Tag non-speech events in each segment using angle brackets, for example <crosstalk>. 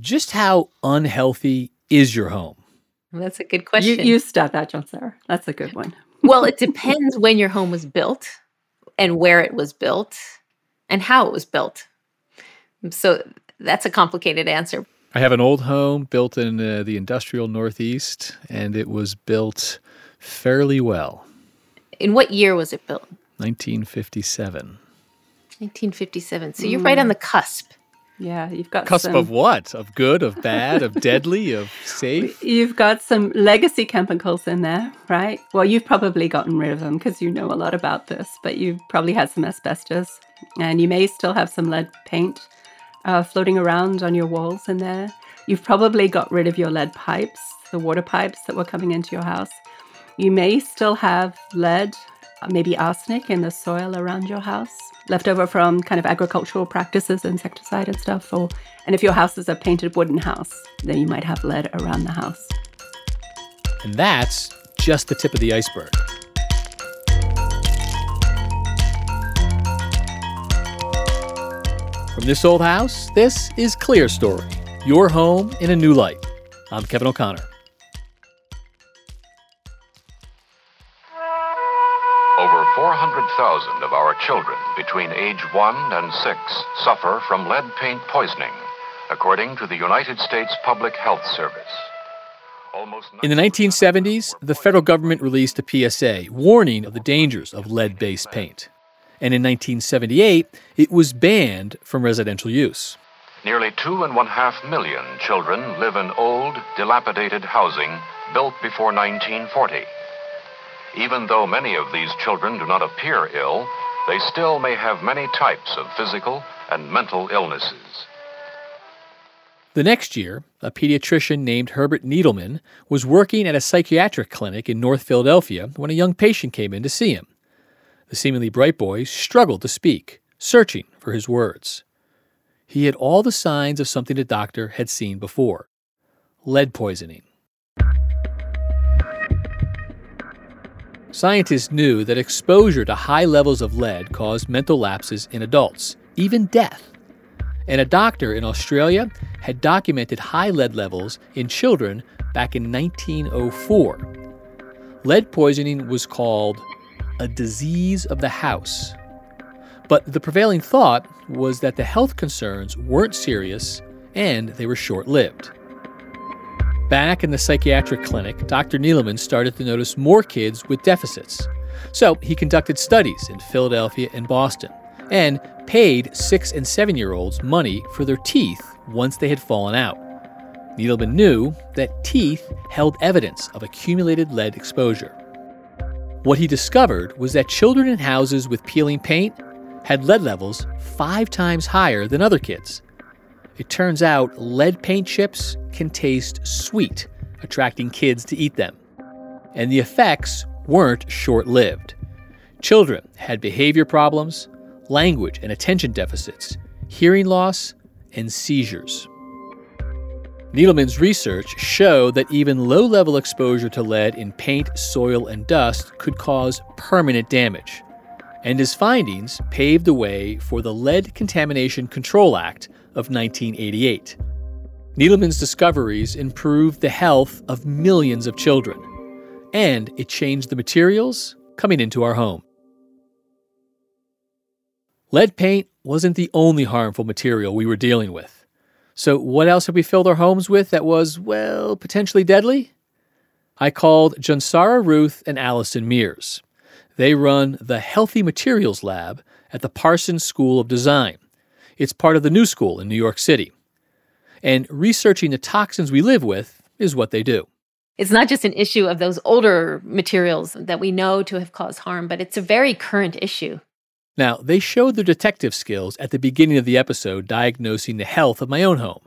Just how unhealthy is your home? That's a good question. You, you start that, Jonsara. That's a good one. <laughs> well, it depends when your home was built and where it was built and how it was built. So that's a complicated answer. I have an old home built in uh, the industrial Northeast, and it was built fairly well. In what year was it built? 1957. 1957. So you're mm. right on the cusp. Yeah, you've got cusp some, of what? Of good, of bad, of deadly, of safe. <laughs> You've got some legacy chemicals in there, right? Well, you've probably gotten rid of them because you know a lot about this, but you've probably had some asbestos, and you may still have some lead paint uh, floating around on your walls in there. You've probably got rid of your lead pipes, the water pipes that were coming into your house. You may still have lead, maybe arsenic in the soil around your house left over from kind of agricultural practices, insecticide and stuff. Or, and if your house is a painted wooden house, then you might have lead around the house. And that's just the tip of the iceberg. From this old house, this is Clearstory, your home in a new light. I'm Kevin O'Connor. 400,000 of our children between age 1 and 6 suffer from lead paint poisoning, according to the United States Public Health Service. Almost in the 1970s, the federal government released a PSA warning of the dangers of lead based paint. And in 1978, it was banned from residential use. Nearly two and one half million children live in old, dilapidated housing built before 1940. Even though many of these children do not appear ill, they still may have many types of physical and mental illnesses. The next year, a pediatrician named Herbert Needleman was working at a psychiatric clinic in North Philadelphia when a young patient came in to see him. The seemingly bright boy struggled to speak, searching for his words. He had all the signs of something the doctor had seen before lead poisoning. Scientists knew that exposure to high levels of lead caused mental lapses in adults, even death. And a doctor in Australia had documented high lead levels in children back in 1904. Lead poisoning was called a disease of the house. But the prevailing thought was that the health concerns weren't serious and they were short lived. Back in the psychiatric clinic, Dr. Needleman started to notice more kids with deficits. So he conducted studies in Philadelphia and Boston and paid six and seven year olds money for their teeth once they had fallen out. Needleman knew that teeth held evidence of accumulated lead exposure. What he discovered was that children in houses with peeling paint had lead levels five times higher than other kids. It turns out lead paint chips can taste sweet, attracting kids to eat them. And the effects weren't short lived. Children had behavior problems, language and attention deficits, hearing loss, and seizures. Needleman's research showed that even low level exposure to lead in paint, soil, and dust could cause permanent damage. And his findings paved the way for the Lead Contamination Control Act of 1988. Needleman's discoveries improved the health of millions of children, and it changed the materials coming into our home. Lead paint wasn't the only harmful material we were dealing with. So, what else have we filled our homes with that was, well, potentially deadly? I called Jonsara Ruth and Alison Mears. They run the Healthy Materials Lab at the Parsons School of Design. It's part of the New School in New York City. And researching the toxins we live with is what they do. It's not just an issue of those older materials that we know to have caused harm, but it's a very current issue. Now, they showed their detective skills at the beginning of the episode diagnosing the health of my own home.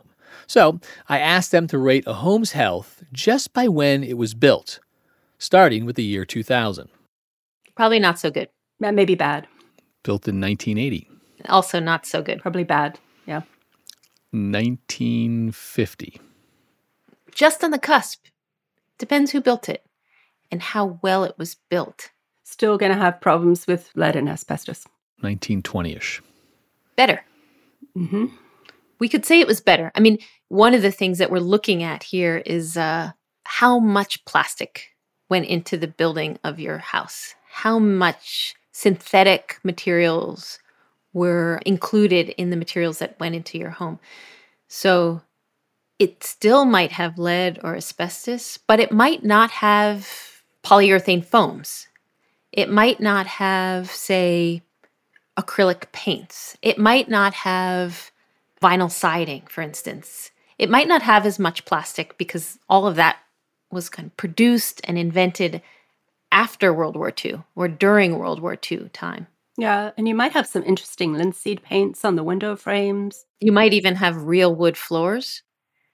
So I asked them to rate a home's health just by when it was built, starting with the year 2000. Probably not so good. That may be bad. Built in 1980. Also not so good. Probably bad. Yeah. 1950. Just on the cusp. Depends who built it and how well it was built. Still going to have problems with lead and asbestos. 1920 ish. Better. hmm We could say it was better. I mean, one of the things that we're looking at here is uh, how much plastic went into the building of your house, how much synthetic materials were included in the materials that went into your home. So it still might have lead or asbestos, but it might not have polyurethane foams. It might not have, say, acrylic paints. It might not have vinyl siding, for instance. It might not have as much plastic because all of that was kind of produced and invented after World War II or during World War II time. Yeah, and you might have some interesting linseed paints on the window frames. You might even have real wood floors.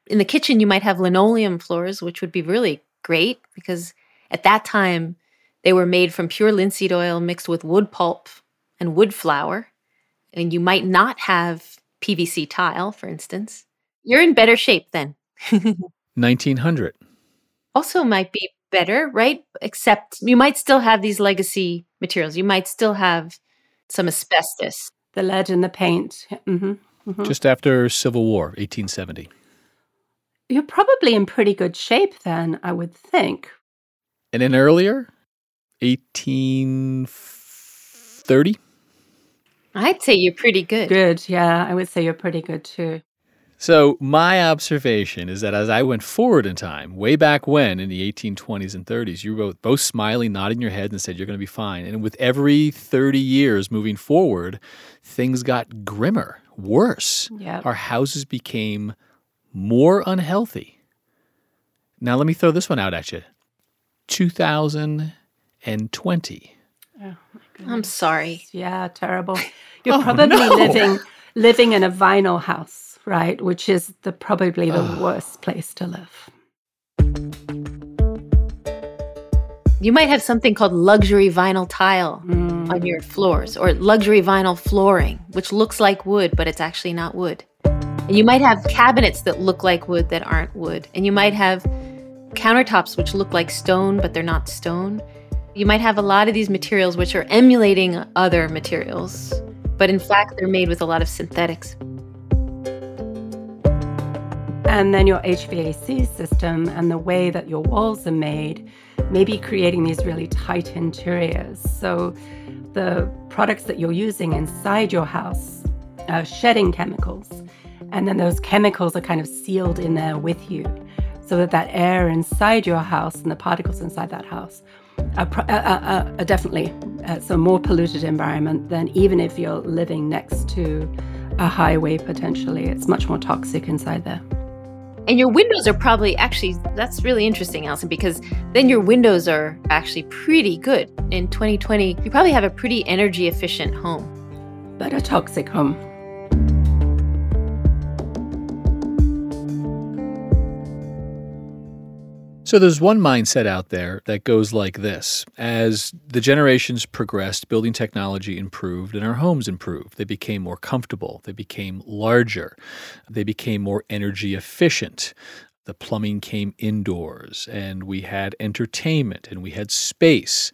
In the kitchen, you might have linoleum floors, which would be really great because at that time they were made from pure linseed oil mixed with wood pulp and wood flour. And you might not have PVC tile, for instance. You're in better shape then. <laughs> 1900. also might be better, right? Except you might still have these legacy materials. You might still have some asbestos. The lead in the paint. hmm Just after Civil War, 1870. You're probably in pretty good shape then, I would think. And then earlier, 1830. I'd say you're pretty good. Good. Yeah, I would say you're pretty good too. So, my observation is that as I went forward in time, way back when in the 1820s and 30s, you were both smiling, nodding your head, and said you're going to be fine. And with every 30 years moving forward, things got grimmer, worse. Yeah. Our houses became more unhealthy. Now, let me throw this one out at you 2020. Oh, I'm sorry. Yeah, terrible. <laughs> You're Oh, probably no. living living in a vinyl house, right? Which is the probably the Ugh. worst place to live. You might have something called luxury vinyl tile Mm. on your floors or luxury vinyl flooring, which looks like wood, but it's actually not wood. And you might have cabinets that look like wood that aren't wood. And you might have countertops which look like stone, but they're not stone. You might have a lot of these materials which are emulating other materials, but in fact, they're made with a lot of synthetics. And then your HVAC system and the way that your walls are made may be creating these really tight interiors. So the products that you're using inside your house are shedding chemicals. And then those chemicals are kind of sealed in there with you so that that air inside your house and the particles inside that house are, pro- are, are- are definitely uh, so more polluted environment than even if you're living next to a highway potentially. It's much more toxic inside there. And your windows are probably actually, that's really interesting, Alison, because then your windows are actually pretty good. In 2020, you probably have a pretty energy efficient home. but a toxic home. So there's one mindset out there that goes like this. As the generations progressed, building technology improved and our homes improved. They became more comfortable, they became larger, they became more energy efficient. The plumbing came indoors and we had entertainment and we had space.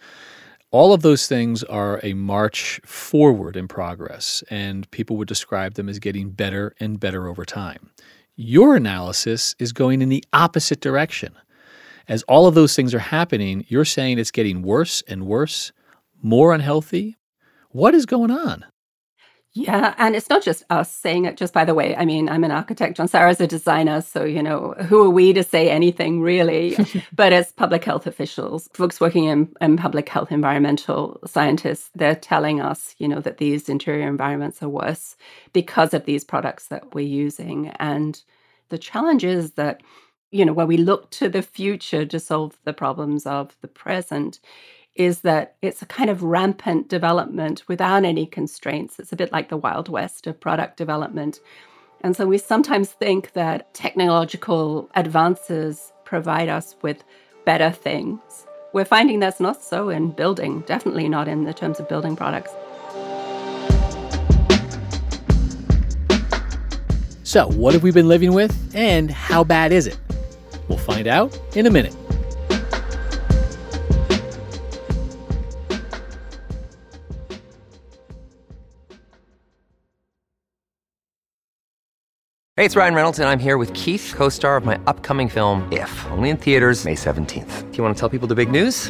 All of those things are a march forward in progress, and people would describe them as getting better and better over time. Your analysis is going in the opposite direction as all of those things are happening, you're saying it's getting worse and worse, more unhealthy. What is going on? Yeah, and it's not just us saying it, just by the way. I mean, I'm an architect, Jonsara's a designer, so, you know, who are we to say anything really? <laughs> but as public health officials, folks working in, in public health, environmental scientists, they're telling us, you know, that these interior environments are worse because of these products that we're using. And the challenge is that, you know, when we look to the future to solve the problems of the present, is that it's a kind of rampant development without any constraints. It's a bit like the Wild West of product development. And so we sometimes think that technological advances provide us with better things. We're finding that's not so in building, definitely not in the terms of building products. So, what have we been living with, and how bad is it? We'll find out in a minute. Hey, it's Ryan Reynolds, and I'm here with Keith, co star of my upcoming film, If, only in theaters, May 17th. Do you want to tell people the big news?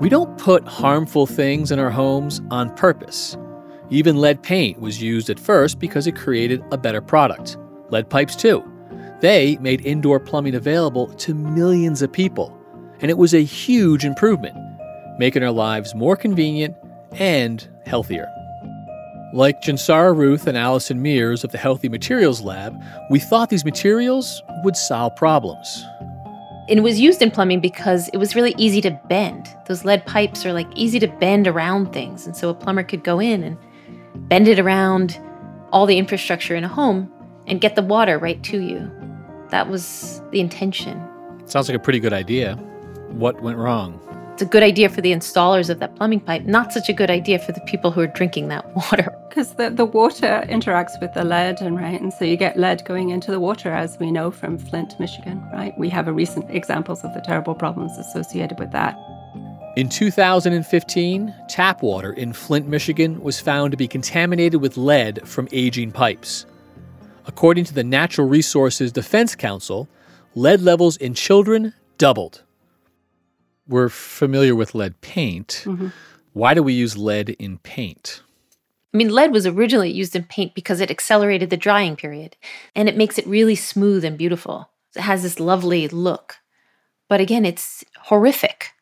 We don't put harmful things in our homes on purpose. Even lead paint was used at first because it created a better product. Lead pipes, too. They made indoor plumbing available to millions of people, and it was a huge improvement, making our lives more convenient and healthier. Like Jonsara Ruth and Alison Mears of the Healthy Materials Lab, we thought these materials would solve problems. It was used in plumbing because it was really easy to bend. Those lead pipes are like easy to bend around things. And so a plumber could go in and bend it around all the infrastructure in a home and get the water right to you. That was the intention. Sounds like a pretty good idea. What went wrong? It's a good idea for the installers of that plumbing pipe, not such a good idea for the people who are drinking that <laughs> water. Because the, the water interacts with the lead, and right, and so you get lead going into the water, as we know from Flint, Michigan, right? We have a recent examples of the terrible problems associated with that. In 2015, tap water in Flint, Michigan was found to be contaminated with lead from aging pipes. According to the Natural Resources Defense Council, lead levels in children doubled we're familiar with lead paint. Mm-hmm. Why do we use lead in paint? I mean, lead was originally used in paint because it accelerated the drying period and it makes it really smooth and beautiful. It has this lovely look. But again, it's horrific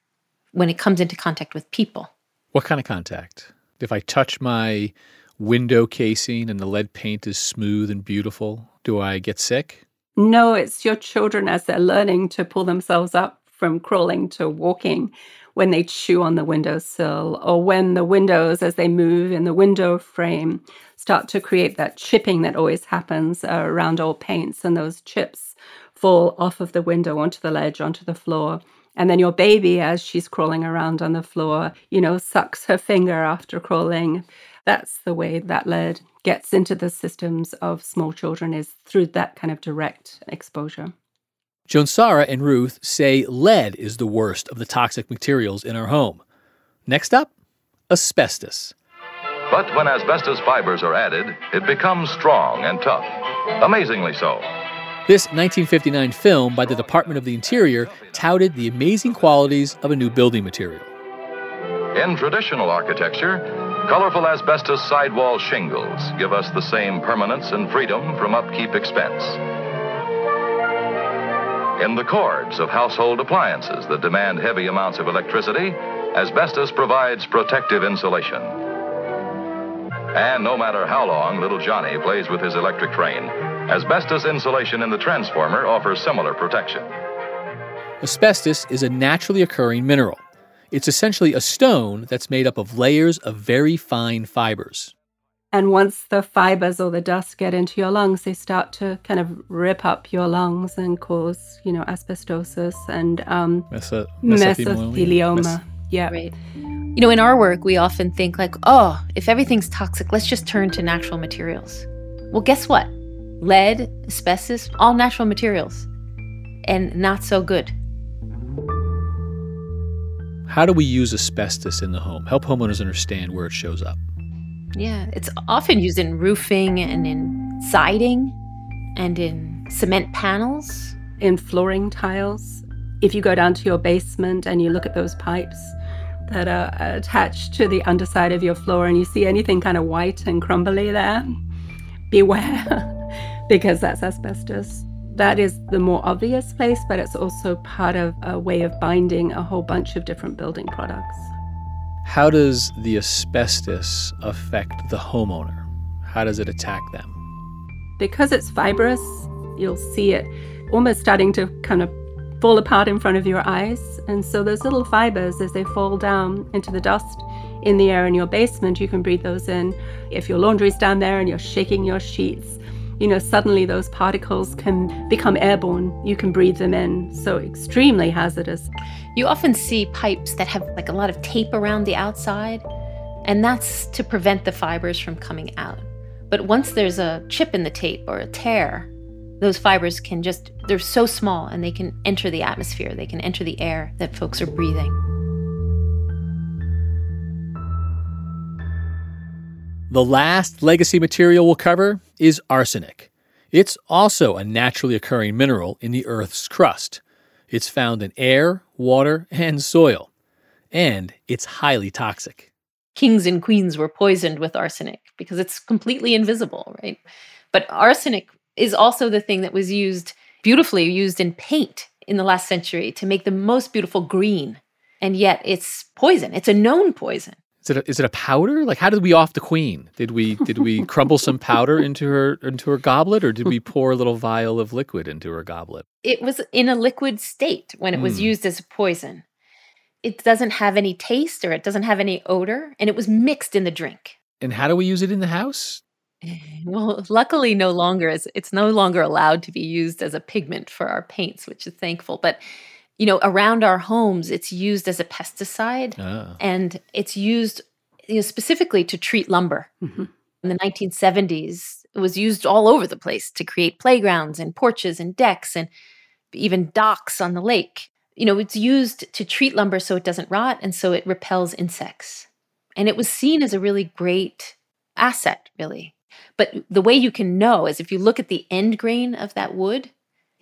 when it comes into contact with people. What kind of contact? If I touch my window casing and the lead paint is smooth and beautiful, do I get sick? No, it's your children as they're learning to pull themselves up from crawling to walking when they chew on the windowsill or when the windows, as they move in the window frame, start to create that chipping that always happens uh, around old paints and those chips fall off of the window onto the ledge, onto the floor. And then your baby, as she's crawling around on the floor, you know, sucks her finger after crawling. That's the way that lead gets into the systems of small children is through that kind of direct exposure. Jonsara and Ruth say lead is the worst of the toxic materials in our home. Next up, asbestos. But when asbestos fibers are added, it becomes strong and tough. Amazingly so. This 1959 film by the Department of the Interior touted the amazing qualities of a new building material. In traditional architecture, colorful asbestos sidewall shingles give us the same permanence and freedom from upkeep expense in the cords of household appliances that demand heavy amounts of electricity, asbestos provides protective insulation. And no matter how long little Johnny plays with his electric train, asbestos insulation in the transformer offers similar protection. Asbestos is a naturally occurring mineral. It's essentially a stone that's made up of layers of very fine fibers. And once the fibers or the dust get into your lungs, they start to kind of rip up your lungs and cause, you know, asbestosis and um, Meso- mesothelioma. mesothelioma. Mes- yeah. Right. You know, in our work, we often think like, oh, if everything's toxic, let's just turn to natural materials. Well, guess what? Lead, asbestos, all natural materials, and not so good. How do we use asbestos in the home? Help homeowners understand where it shows up. Yeah, it's often used in roofing and in siding and in cement panels. In flooring tiles. If you go down to your basement and you look at those pipes that are attached to the underside of your floor and you see anything kind of white and crumbly there, beware <laughs> because that's asbestos. That is the more obvious place, but it's also part of a way of binding a whole bunch of different building products. How does the asbestos affect the homeowner? How does it attack them? Because it's fibrous, you'll see it almost starting to kind of fall apart in front of your eyes. And so those little fibers, as they fall down into the dust in the air in your basement, you can breathe those in. If your laundry's down there and you're shaking your sheets, you know, suddenly those particles can become airborne. You can breathe them in. So extremely hazardous. You often see pipes that have like a lot of tape around the outside, and that's to prevent the fibers from coming out. But once there's a chip in the tape or a tear, those fibers can just, they're so small and they can enter the atmosphere, they can enter the air that folks are breathing. The last legacy material we'll cover is arsenic. It's also a naturally occurring mineral in the Earth's crust. It's found in air, water, and soil. And it's highly toxic. Kings and queens were poisoned with arsenic because it's completely invisible, right? But arsenic is also the thing that was used beautifully used in paint in the last century to make the most beautiful green. And yet it's poison. It's a known poison. Is it a, is it a powder? Like how did we off the queen? Did we did we <laughs> crumble some powder into her into her goblet, or did we <laughs> pour a little vial of liquid into her goblet? It was in a liquid state when it was Mm. used as a poison. It doesn't have any taste or it doesn't have any odor, and it was mixed in the drink. And how do we use it in the house? <laughs> Well, luckily, no longer is it's no longer allowed to be used as a pigment for our paints, which is thankful. But you know, around our homes, it's used as a pesticide, Ah. and it's used you know, specifically to treat lumber. Mhm. In the 1970s, it was used all over the place to create playgrounds and porches and decks and even docks on the lake. You know, it's used to treat lumber so it doesn't rot and so it repels insects. And it was seen as a really great asset, really. But the way you can know is if you look at the end grain of that wood,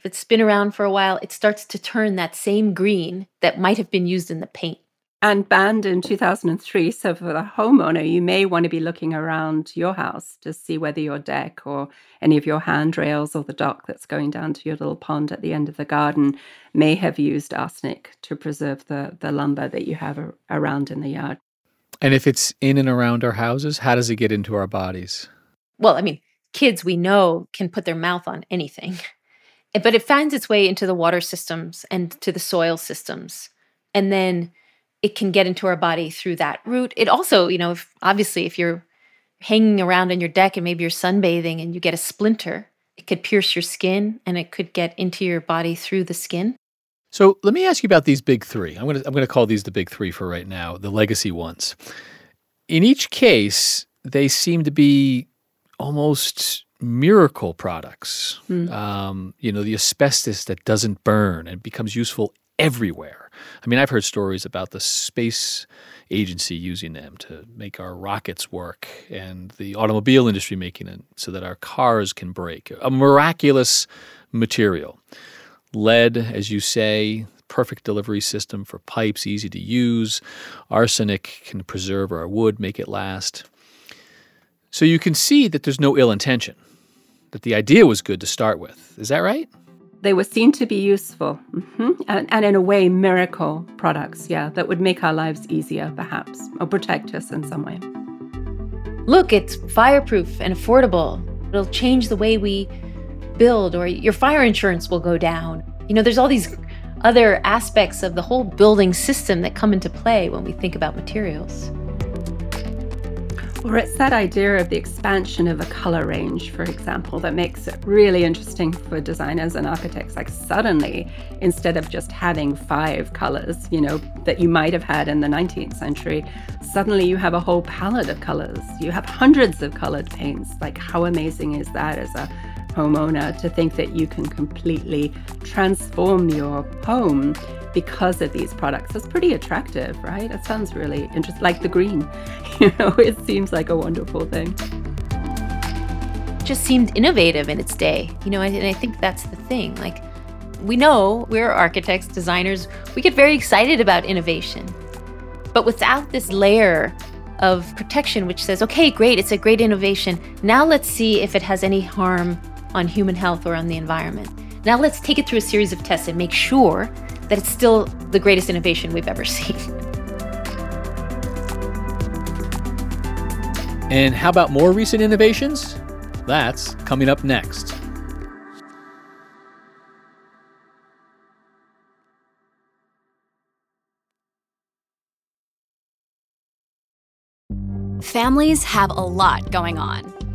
if it's been around for a while, it starts to turn that same green that might have been used in the paint. And banned in 2003. So for the homeowner, you may want to be looking around your house to see whether your deck or any of your handrails or the dock that's going down to your little pond at the end of the garden may have used arsenic to preserve the, the lumber that you have a- around in the yard. And if it's in and around our houses, how does it get into our bodies? well, I mean, kids we know can put their mouth on anything, <laughs> but it finds its way into the water systems and to the soil systems. And then it can get into our body through that route. It also, you know, if, obviously, if you're hanging around on your deck and maybe you're sunbathing and you get a splinter, it could pierce your skin and it could get into your body through the skin. So let me ask you about these big three. I'm gonna I'm gonna call these the big three for right now, the legacy ones. In each case, they seem to be almost miracle products. Um, you know, the asbestos that doesn't burn and becomes useful everywhere. I mean, I've heard stories about the space agency using them to make our rockets work and the automobile industry making it so that our cars can break. A miraculous material. Lead, as you say, perfect delivery system for pipes, easy to use. Arsenic can preserve our wood, make it last. So you can see that there's no ill intention, that the idea was good to start with. Is that right? They were seen to be useful hmm and, and, in a way, miracle products, yeah, that would make our lives easier, perhaps, or protect us in some way. Look, it's fireproof and affordable. It'll change the way we build, or your fire insurance will go down. You know, there's all these other aspects of the whole building system that come into play when we think about materials. Or it's that idea of the expansion of a color range, for example, that makes it really interesting for designers and architects. Like suddenly, instead of just having five colors, you know, that you might have had in the 19th century, suddenly you have a whole palette of colors. You have hundreds of colored paints. Like, how amazing is that as a homeowner to think that you can completely transform your home because of these products. It's pretty attractive, right? It sounds really interesting, like the green. <laughs> You know, it seems like a wonderful thing. Just seemed innovative in its day, you know, and I think that's the thing. Like, we know we're architects, designers, we get very excited about innovation. But without this layer of protection, which says, okay, great, it's a great innovation. Now let's see if it has any harm on human health or on the environment. Now let's take it through a series of tests and make sure that it's still the greatest innovation we've ever <laughs> seen. And how about more recent innovations? That's coming up next. Families have a lot going on.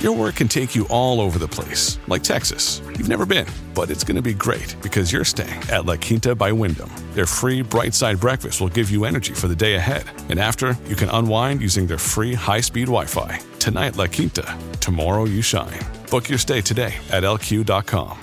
Your work can take you all over the place, like Texas. You've never been, but it's going to be great because you're staying at La Quinta by Wyndham. Their free bright side breakfast will give you energy for the day ahead. And after, you can unwind using their free high speed Wi Fi. Tonight, La Quinta. Tomorrow, you shine. Book your stay today at lq.com.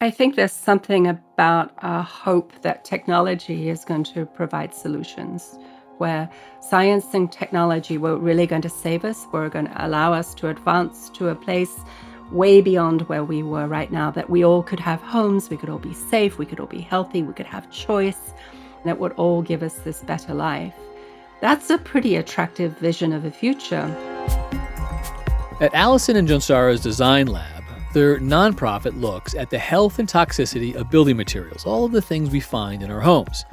I think there's something about a hope that technology is going to provide solutions where science and technology were really going to save us, were going to allow us to advance to a place way beyond where we were right now, that we all could have homes, we could all be safe, we could all be healthy, we could have choice, and it would all give us this better life. That's a pretty attractive vision of a future. At Alison and Jonsara's Design Lab, their nonprofit looks at the health and toxicity of building materials, all of the things we find in our homes.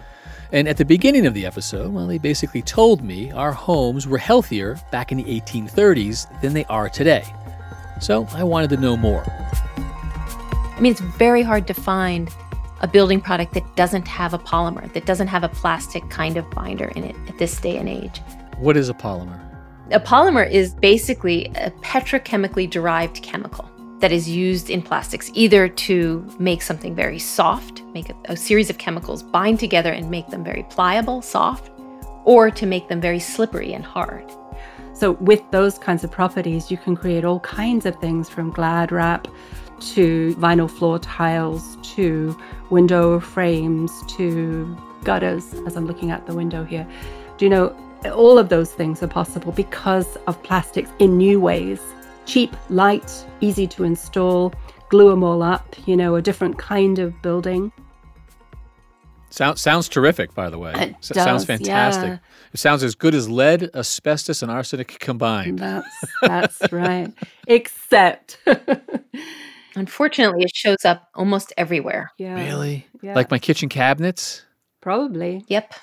And at the beginning of the episode, well, they basically told me our homes were healthier back in the 1830s than they are today. So I wanted to know more. I mean, it's very hard to find a building product that doesn't have a polymer, that doesn't have a plastic kind of binder in it at this day and age. What is a polymer? A polymer is basically a petrochemically derived chemical that is used in plastics either to make something very soft, make a, a, series of chemicals bind together and make them very pliable, soft, or to make them very slippery and hard. So, with those kinds of properties, you can create all kinds of things from glad wrap to vinyl floor tiles to window frames to gutters, as I'm looking out the window here. Do you know all of those things are possible because of plastics in new ways cheap, light, easy to install, glue them all up, you know, a different kind of building. Sounds sounds terrific, by the way. It S- does, sounds fantastic. yeah. It sounds as good as lead, asbestos, and arsenic combined. That's that's <laughs> right. Except <laughs> Unfortunately, it shows up almost everywhere. yeah. Really? Yeah. Like my kitchen cabinets? Probably. Yep.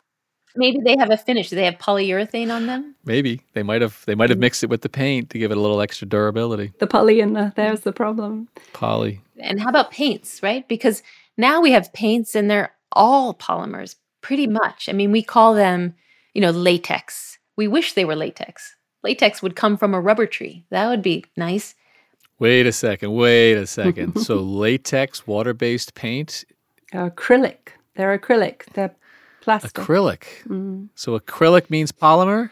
Maybe they have a finish. Do they have polyurethane on them? Maybe they might have. They might have mixed it with the paint to give it a little extra durability. The poly in the there's the problem. Poly. And how about paints, right? Because now we have paints and they're all polymers pretty much. I mean, we call them, you know, latex. We wish they were latex. Latex would come from a rubber tree. That would be nice. Wait a second. Wait a second. <laughs> so latex, water-based paint, Acrylic. They're acrylic. They're plastic. acrylic. Mm. So acrylic means polymer.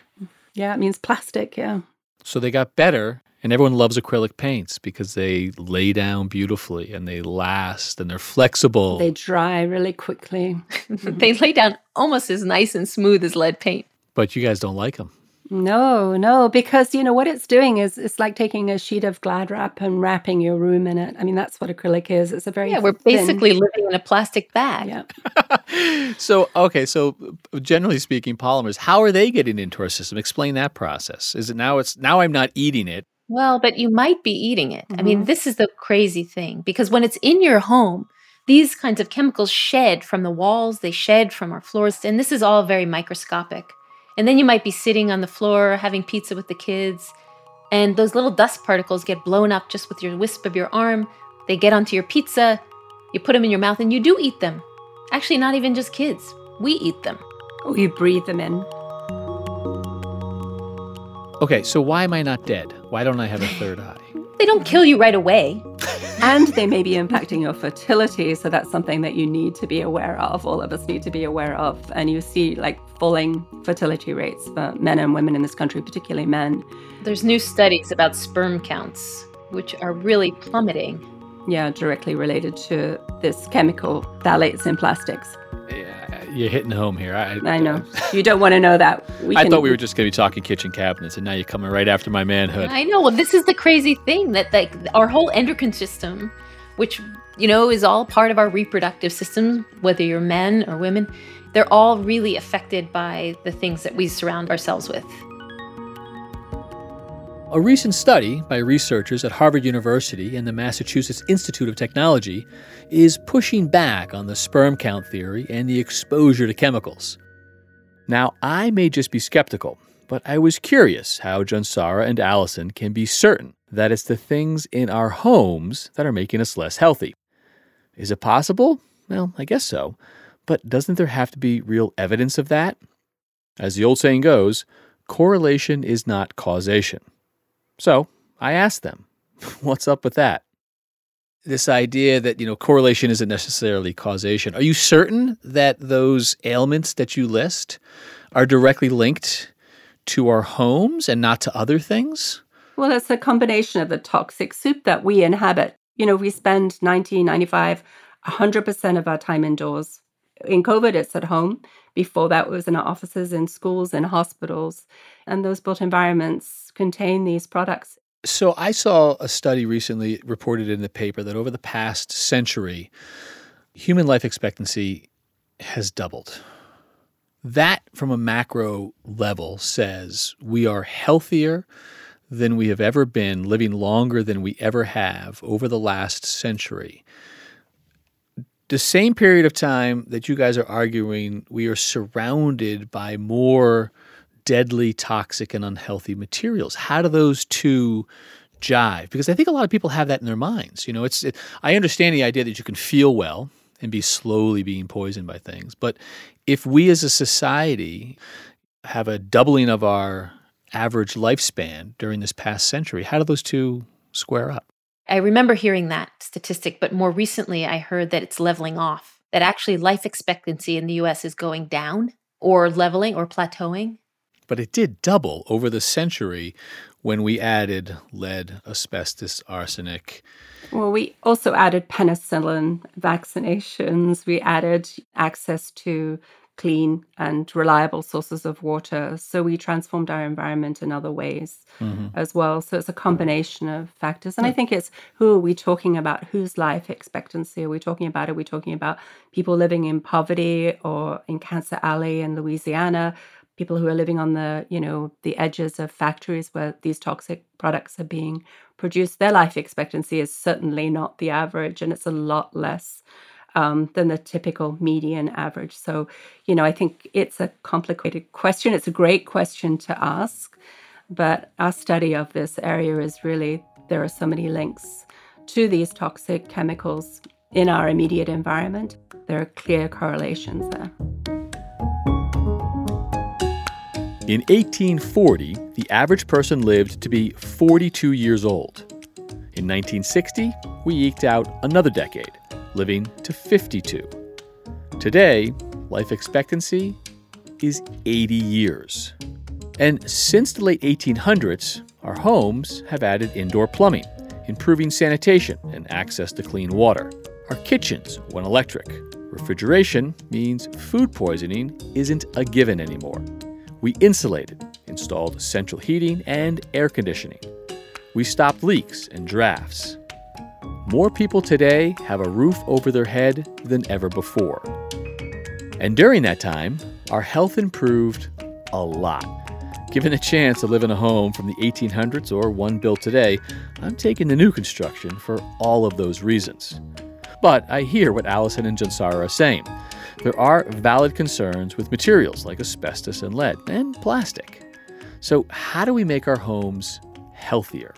Yeah, it means plastic. Yeah. So they got better, and everyone loves acrylic paints because they lay down beautifully and they last and they're flexible. They dry really quickly. <laughs> they lay down almost as nice and smooth as lead paint. but you guys don't like them. No, no, because you know what it's doing is it's like taking a sheet of glad wrap and wrapping your room in it. I mean, that's what acrylic is. It's a very Yeah, we're thin- basically living in a plastic bag. Yeah. <laughs> so, okay, so generally speaking, polymers, how are they getting into our system? Explain that process. Is it now it's now I'm not eating it. Well, but you might be eating it. I mean, Mhm. this is the crazy thing because when it's in your home, these kinds of chemicals shed from the walls, they shed from our floors, and this is all very microscopic. And then you might be sitting on the floor having pizza with the kids, and those little dust particles get blown up just with your wisp of your arm. They get onto your pizza, you put them in your mouth, and you do eat them. Actually, not even just kids, we eat them. We breathe them in. Okay, so why am I not dead? Why don't I have a third eye? They don't kill you right away. <laughs> and they may be impacting your fertility. So that's something that you need to be aware of. All of us need to be aware of. And you see like falling fertility rates for men and women in this country, particularly men. There's new studies about sperm counts, which are really plummeting. Yeah, directly related to this chemical phthalates in plastics. Yeah, you're hitting home here. I, I know. <laughs> You don't want to know that. We I can- thought we were just going to be talking kitchen cabinets, and now you're coming right after my manhood. I know. Well, this is the crazy thing that like our whole endocrine system, which you know is all part of our reproductive system, whether you're men or women, they're all really affected by the things that we surround ourselves with. A recent study by researchers at Harvard University and the Massachusetts Institute of Technology is pushing back on the sperm count theory and the exposure to chemicals. Now, I may just be skeptical, but I was curious how Jonsara and Alison can be certain that it's the things in our homes that are making us less healthy. Is it possible? Well, I guess so. But doesn't there have to be real evidence of that? As the old saying goes, correlation is not causation. So I asked them, <laughs> what's up with that? This idea that, you know, correlation isn't necessarily causation. Are you certain that those ailments that you list are directly linked to our homes and not to other things? Well, it's a combination of the toxic soup that we inhabit. You know, we spend 90, 95, 100% of our time indoors. In COVID, it's at home. Before that, it was in our offices, in schools, in hospitals. And those built environments contain these products. So I saw a study recently reported in the paper that over the past century, human life expectancy has doubled. That, from a macro level, says we are healthier than we have ever been, living longer than we ever have over the last century. The same period of time that you guys are arguing, we are surrounded by more deadly, toxic, and unhealthy materials. How do those two jive? Because I think a lot of people have that in their minds. You know, it's it, I understand the idea that you can feel well and be slowly being poisoned by things, but if we as a society have a doubling of our average lifespan during this past century, how do those two square up? I remember hearing that statistic, but more recently I heard that it's leveling off, that actually life expectancy in the US is going down or leveling or plateauing. But it did double over the century when we added lead, asbestos, arsenic. Well, we also added penicillin vaccinations. We added access to clean and reliable sources of water. So we transformed our environment in other ways mm-hmm. as well. So it's a combination of factors. And I think it's who are we talking about? Whose life expectancy are we talking about? Are we talking about people living in poverty or in Cancer Alley in Louisiana? People who are living on the, you know, the edges of factories where these toxic products are being produced. Their life expectancy is certainly not the average, and it's a lot less um, than the typical median average. So, you know, I think it's a complicated question. It's a great question to ask, but our study of this area is really there are so many links to these toxic chemicals in our immediate environment. There are clear correlations there. In 1840, the average person lived to be 42 years old. In 1960, we eked out another decade, living to 52. Today, life expectancy is 80 years. And since the late 1800s, our homes have added indoor plumbing, improving sanitation and access to clean water. Our kitchens went electric. Refrigeration means food poisoning isn't a given anymore. We insulated, installed central heating and air conditioning. We stopped leaks and drafts. More people today have a roof over their head than ever before. And during that time, our health improved a lot. Given a chance to live in a home from the 1800s or one built today, I'm taking the new construction for all of those reasons. But I hear what Alison and Jonsara are saying. There are valid concerns with materials like asbestos and lead and plastic. So, how do we make our homes healthier?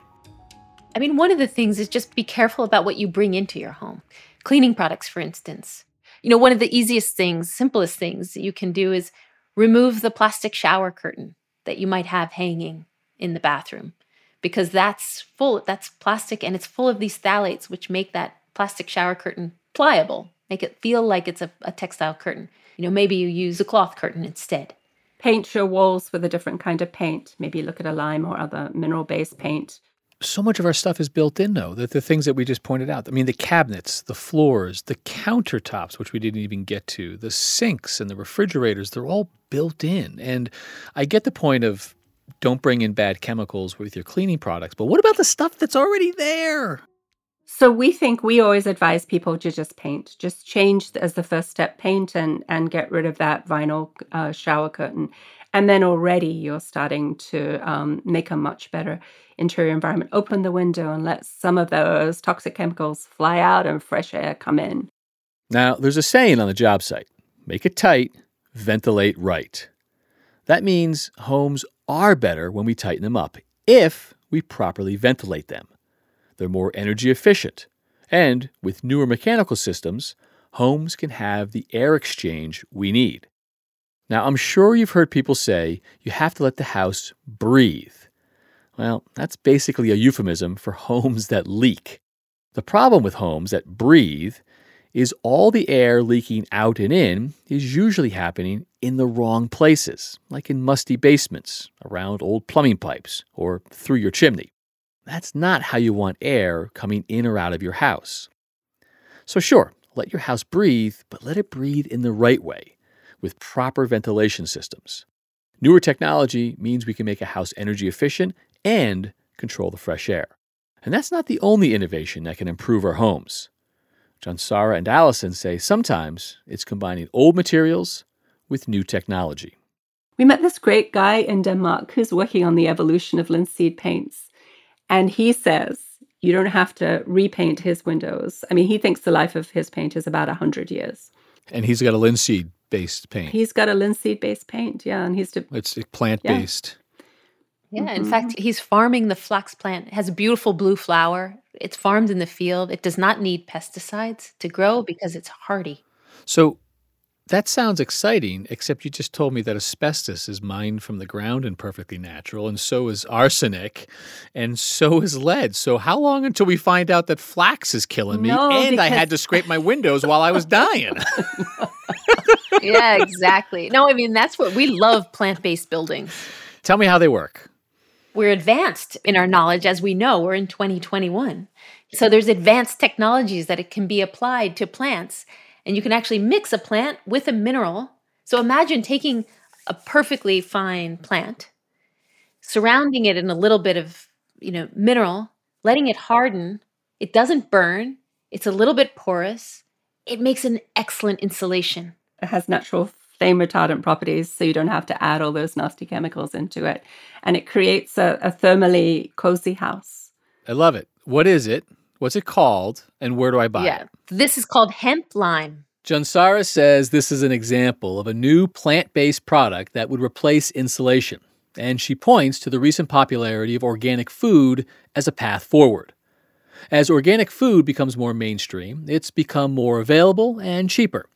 I mean, one of the things is just be careful about what you bring into your home. Cleaning products, for instance. You know, one of the easiest things, simplest things that you can do is remove the plastic shower curtain that you might have hanging in the bathroom because that's full that's plastic and it's full of these phthalates which make that plastic shower curtain pliable make it feel like it's a, a textile curtain. You know maybe you use a cloth curtain instead. Paint your walls with a different kind of paint. Maybe look at a lime or other mineral based paint. so much of our stuff is built in though the, the things that we just pointed out. I mean the cabinets the floors the countertops which we didn't even get to the sinks and the refrigerators they're all built in. And i get the point of don't bring in bad chemicals with your cleaning products but what about the stuff that's already there So we think we always advise people to just paint, just change as the first step, paint and and get rid of that vinyl uh, shower curtain, and then already you're starting to um, make a much better interior environment. Open the window and let some of those toxic chemicals fly out and fresh air come in. now there's a saying on the job site make it tight ventilate right that means homes are better when we tighten them up if we properly ventilate them they're more energy efficient. And with newer mechanical systems, homes can have the air exchange we need. Now, I'm sure you've heard people say you have to let the house breathe. Well, that's basically a euphemism for homes that leak. The problem with homes that breathe is all the air leaking out and in is usually happening in the wrong places, like in musty basements, around old plumbing pipes, or through your chimney. That's not how you want air coming in or out of your house. So, sure, let your house breathe, but let it breathe in the right way with proper ventilation systems. Newer technology means we can make a house energy efficient and control the fresh air. And that's not the only innovation that can improve our homes. Jonsara and Alison say sometimes it's combining old materials with new technology. We met this great guy in Denmark who's working on the evolution of linseed paints. And he says you don't have to repaint his windows. I mean, he thinks the life of his paint is about 100 years. And he's got a linseed based paint. He's got a linseed based paint, yeah. And he's to, it's plant based. Yeah, in mm-hmm. fact, he's farming the flax plant. It has a beautiful blue flower. It's farmed in the field. It does not need pesticides to grow mm-hmm. because it's hardy. So that sounds exciting, except you just told me that asbestos is mined from the ground and perfectly natural, and so is arsenic, and so is lead. So, how long until we find out that flax is killing me No, and I had to scrape my windows while I was dying? <laughs> yeah, exactly. No, I mean, that's what we love plant based buildings. Tell me how they work. We're advanced in our knowledge, as we know, we're in 2021. So there's advanced technologies that it can be applied to plants, and you can actually mix a plant with a mineral. So imagine taking a perfectly fine plant, surrounding it in a little bit of, you know, mineral, letting it harden. It doesn't burn. It's a little bit porous. It makes an excellent insulation. it has natural flame retardant properties, so you don't have to add all those nasty chemicals into it. And it creates a, a thermally cozy house. I love it. What is it? What's it called? And where do I buy yeah. it? This is called hemp lime. Jonsara says this is an example of a new plant based product that would replace insulation. And she points to the recent popularity of organic food as a path forward. As organic food becomes more mainstream, it's become more available and cheaper.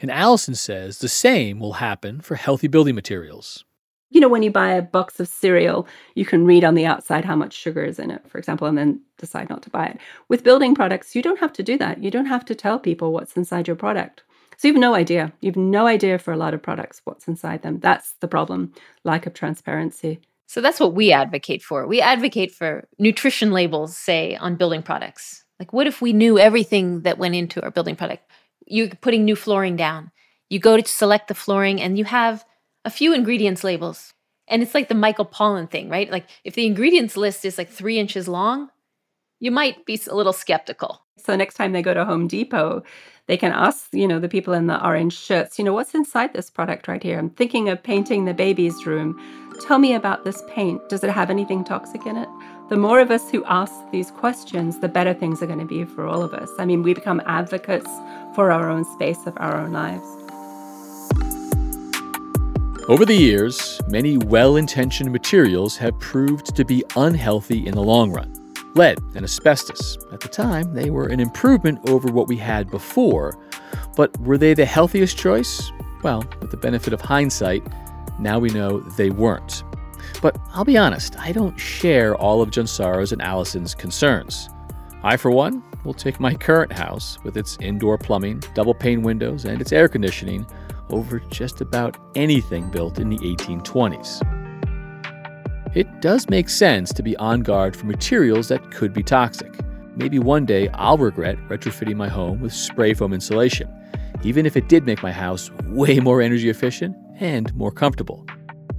And Alison says the same will happen for healthy building materials. You know, when you buy a box of cereal, you can read on the outside how much sugar is in it, for example, and then decide not to buy it. With building products, you don't have to do that. You don't have to tell people what's inside your product. So you have no idea. You have no idea for a lot of products what's inside them. That's the problem lack of transparency. So that's what we advocate for. We advocate for nutrition labels, say, on building products. Like, what if we knew everything that went into our building product? You're putting new flooring down. You go to select the flooring and you have a few ingredients labels. And it's like the Michael Pollan thing, right? Like if the ingredients list is like three inches long, you might be a little skeptical. So next time they go to Home Depot, they can ask, you know, the people in the orange shirts, you know, what's inside this product right here? I'm thinking of painting the baby's room. Tell me about this paint. Does it have anything toxic in it? The more of us who ask these questions, the better things are going to be for all of us. I mean, we become advocates for our own space of our own lives. Over the years, many well intentioned materials have proved to be unhealthy in the long run. Lead and asbestos. At the time, they were an improvement over what we had before, but were they the healthiest choice? Well, with the benefit of hindsight, now we know they weren't. But I'll be honest, I don't share all of Jonsara's and Alison's concerns. I, for one, will take my current house with its indoor plumbing, double pane windows, and its air conditioning over just about anything built in the 1820s. It does make sense to be on guard for materials that could be toxic. Maybe one day I'll regret retrofitting my home with spray foam insulation, even if it did make my house way more energy efficient and more comfortable.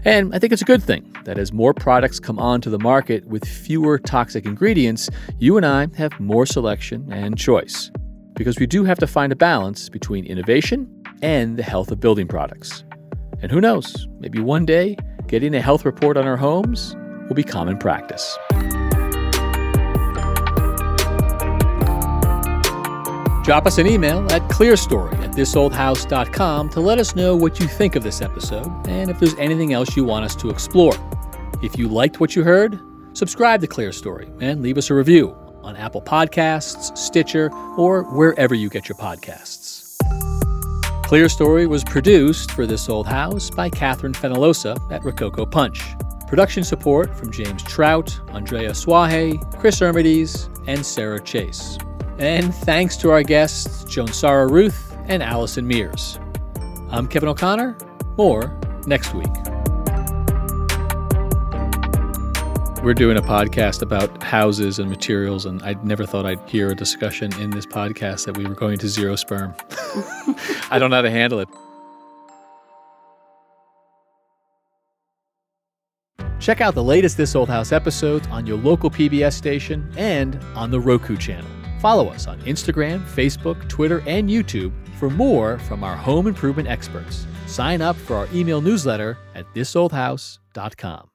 And I think it's a good thing that as more products come onto the market with fewer toxic ingredients, you and I have more selection and choice. Because we do have to find a balance between innovation and the health of building products. And who knows, maybe one day, getting a health report on our homes will be common practice. Drop us an email at clearstory at thisoldhouse.com to let us know what you think of this episode and if there's anything else you want us to explore. If you liked what you heard, subscribe to Clearstory and leave us a review on Apple Podcasts, Stitcher, or wherever you get your podcasts. Clearstory was produced for This Old House by Catherine Fenelosa at Rococo Punch. Production support from James Trout, Andrea Suaje, Chris Ermides, and Sarah Chase. And thanks to our guests, Jonsara Ruth and Alison Mears. I'm Kevin O'Connor. More next week. We're doing a podcast about houses and materials, and I never thought I'd hear a discussion in this podcast that we were going to zero sperm. <laughs> I don't know how to handle it. Check out the latest This Old House episodes on your local PBS station and on the Roku channel. Follow us on Instagram, Facebook, Twitter, and YouTube for more from our home improvement experts. Sign up for our email newsletter at thisoldhouse.com.